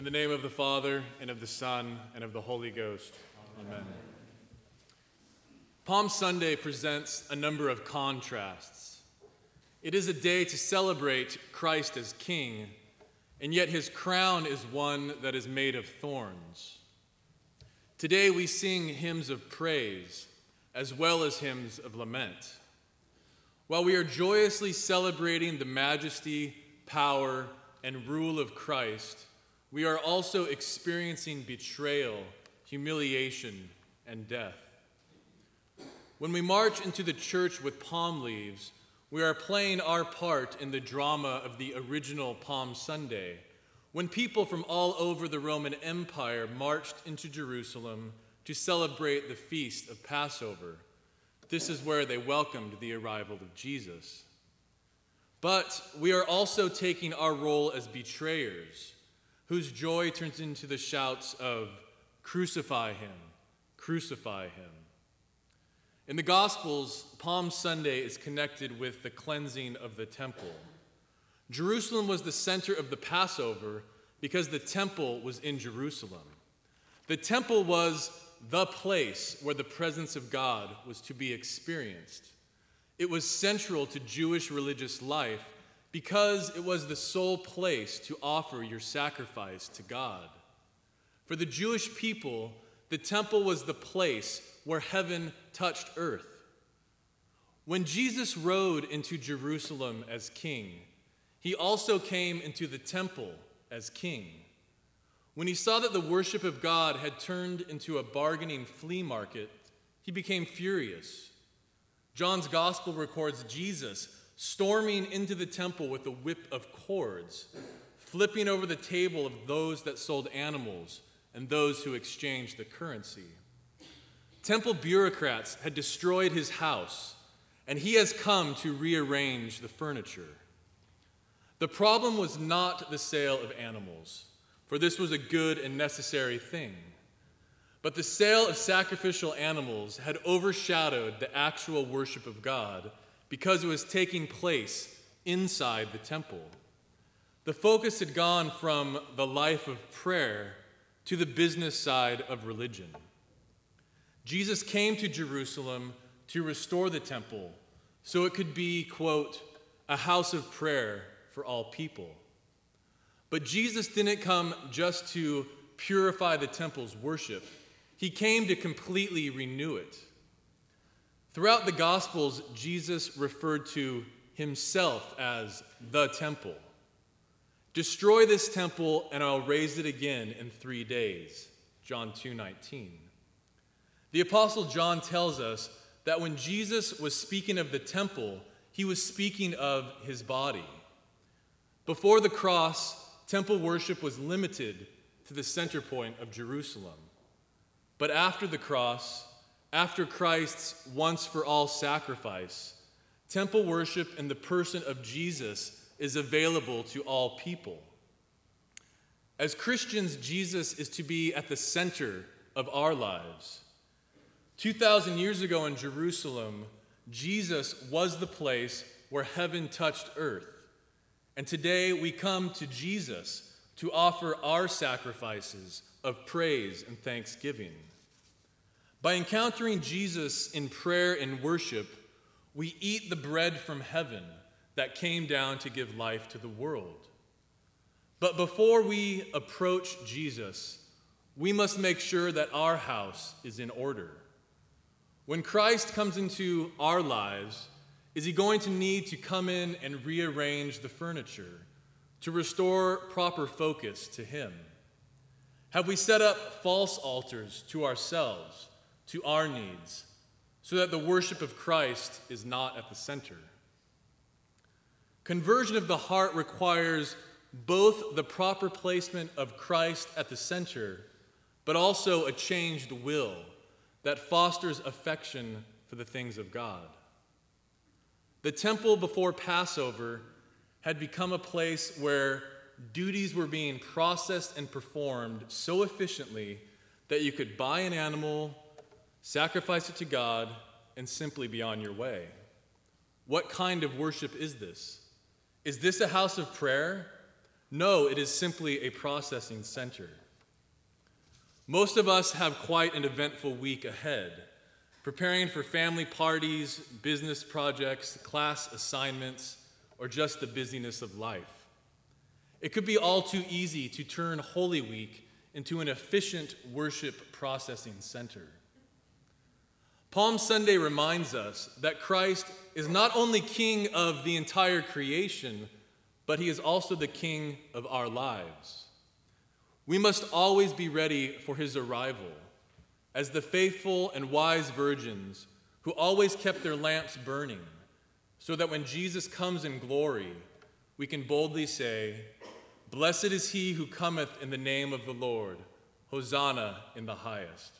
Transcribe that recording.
In the name of the Father, and of the Son, and of the Holy Ghost. Amen. Palm Sunday presents a number of contrasts. It is a day to celebrate Christ as King, and yet his crown is one that is made of thorns. Today we sing hymns of praise as well as hymns of lament. While we are joyously celebrating the majesty, power, and rule of Christ, we are also experiencing betrayal, humiliation, and death. When we march into the church with palm leaves, we are playing our part in the drama of the original Palm Sunday, when people from all over the Roman Empire marched into Jerusalem to celebrate the feast of Passover. This is where they welcomed the arrival of Jesus. But we are also taking our role as betrayers, whose joy turns into the shouts of, Crucify him, crucify him. In the Gospels, Palm Sunday is connected with the cleansing of the temple. Jerusalem was the center of the Passover because the temple was in Jerusalem. The temple was the place where the presence of God was to be experienced. It was central to Jewish religious life because it was the sole place to offer your sacrifice to God. For the Jewish people, the temple was the place where heaven touched earth. When Jesus rode into Jerusalem as king, he also came into the temple as king. When he saw that the worship of God had turned into a bargaining flea market, he became furious. John's gospel records Jesus storming into the temple with a whip of cords, flipping over the table of those that sold animals and those who exchanged the currency. Temple bureaucrats had destroyed his house, and he has come to rearrange the furniture. The problem was not the sale of animals, for this was a good and necessary thing. But the sale of sacrificial animals had overshadowed the actual worship of God because it was taking place inside the temple. The focus had gone from the life of prayer to the business side of religion. Jesus came to Jerusalem to restore the temple so it could be, quote, a house of prayer for all people. But Jesus didn't come just to purify the temple's worship, he came to completely renew it. Throughout the Gospels, Jesus referred to himself as the temple. Destroy this temple and I'll raise it again in 3 days. John 2:19. The apostle John tells us that when Jesus was speaking of the temple, he was speaking of his body. Before the cross, temple worship was limited to the center point of Jerusalem. But after the cross, after Christ's once for all sacrifice, temple worship in the person of Jesus is available to all people. As Christians, Jesus is to be at the center of our lives. 2,000 years ago in Jerusalem, Jesus was the place where heaven touched earth. And today we come to Jesus to offer our sacrifices of praise and thanksgiving. By encountering Jesus in prayer and worship, we eat the bread from heaven that came down to give life to the world. But before we approach Jesus, we must make sure that our house is in order. When Christ comes into our lives, is he going to need to come in and rearrange the furniture to restore proper focus to him? Have we set up false altars to ourselves, to our needs, so that the worship of Christ is not at the center? Conversion of the heart requires both the proper placement of Christ at the center, but also a changed will that fosters affection for the things of God. The temple before Passover had become a place where duties were being processed and performed so efficiently that you could buy an animal, sacrifice it to God, and simply be on your way. What kind of worship is this? Is this a house of prayer No, it is simply a processing center. Most of us have quite an eventful week ahead, preparing for family parties, business projects, class assignments, or just the busyness of life. It could be all too easy to turn Holy Week into an efficient worship processing center. Palm Sunday reminds us that Christ is not only king of the entire creation, but he is also the king of our lives. We must always be ready for his arrival as the faithful and wise virgins who always kept their lamps burning, so that when Jesus comes in glory, we can boldly say, Blessed is he who cometh in the name of the Lord. Hosanna in the highest.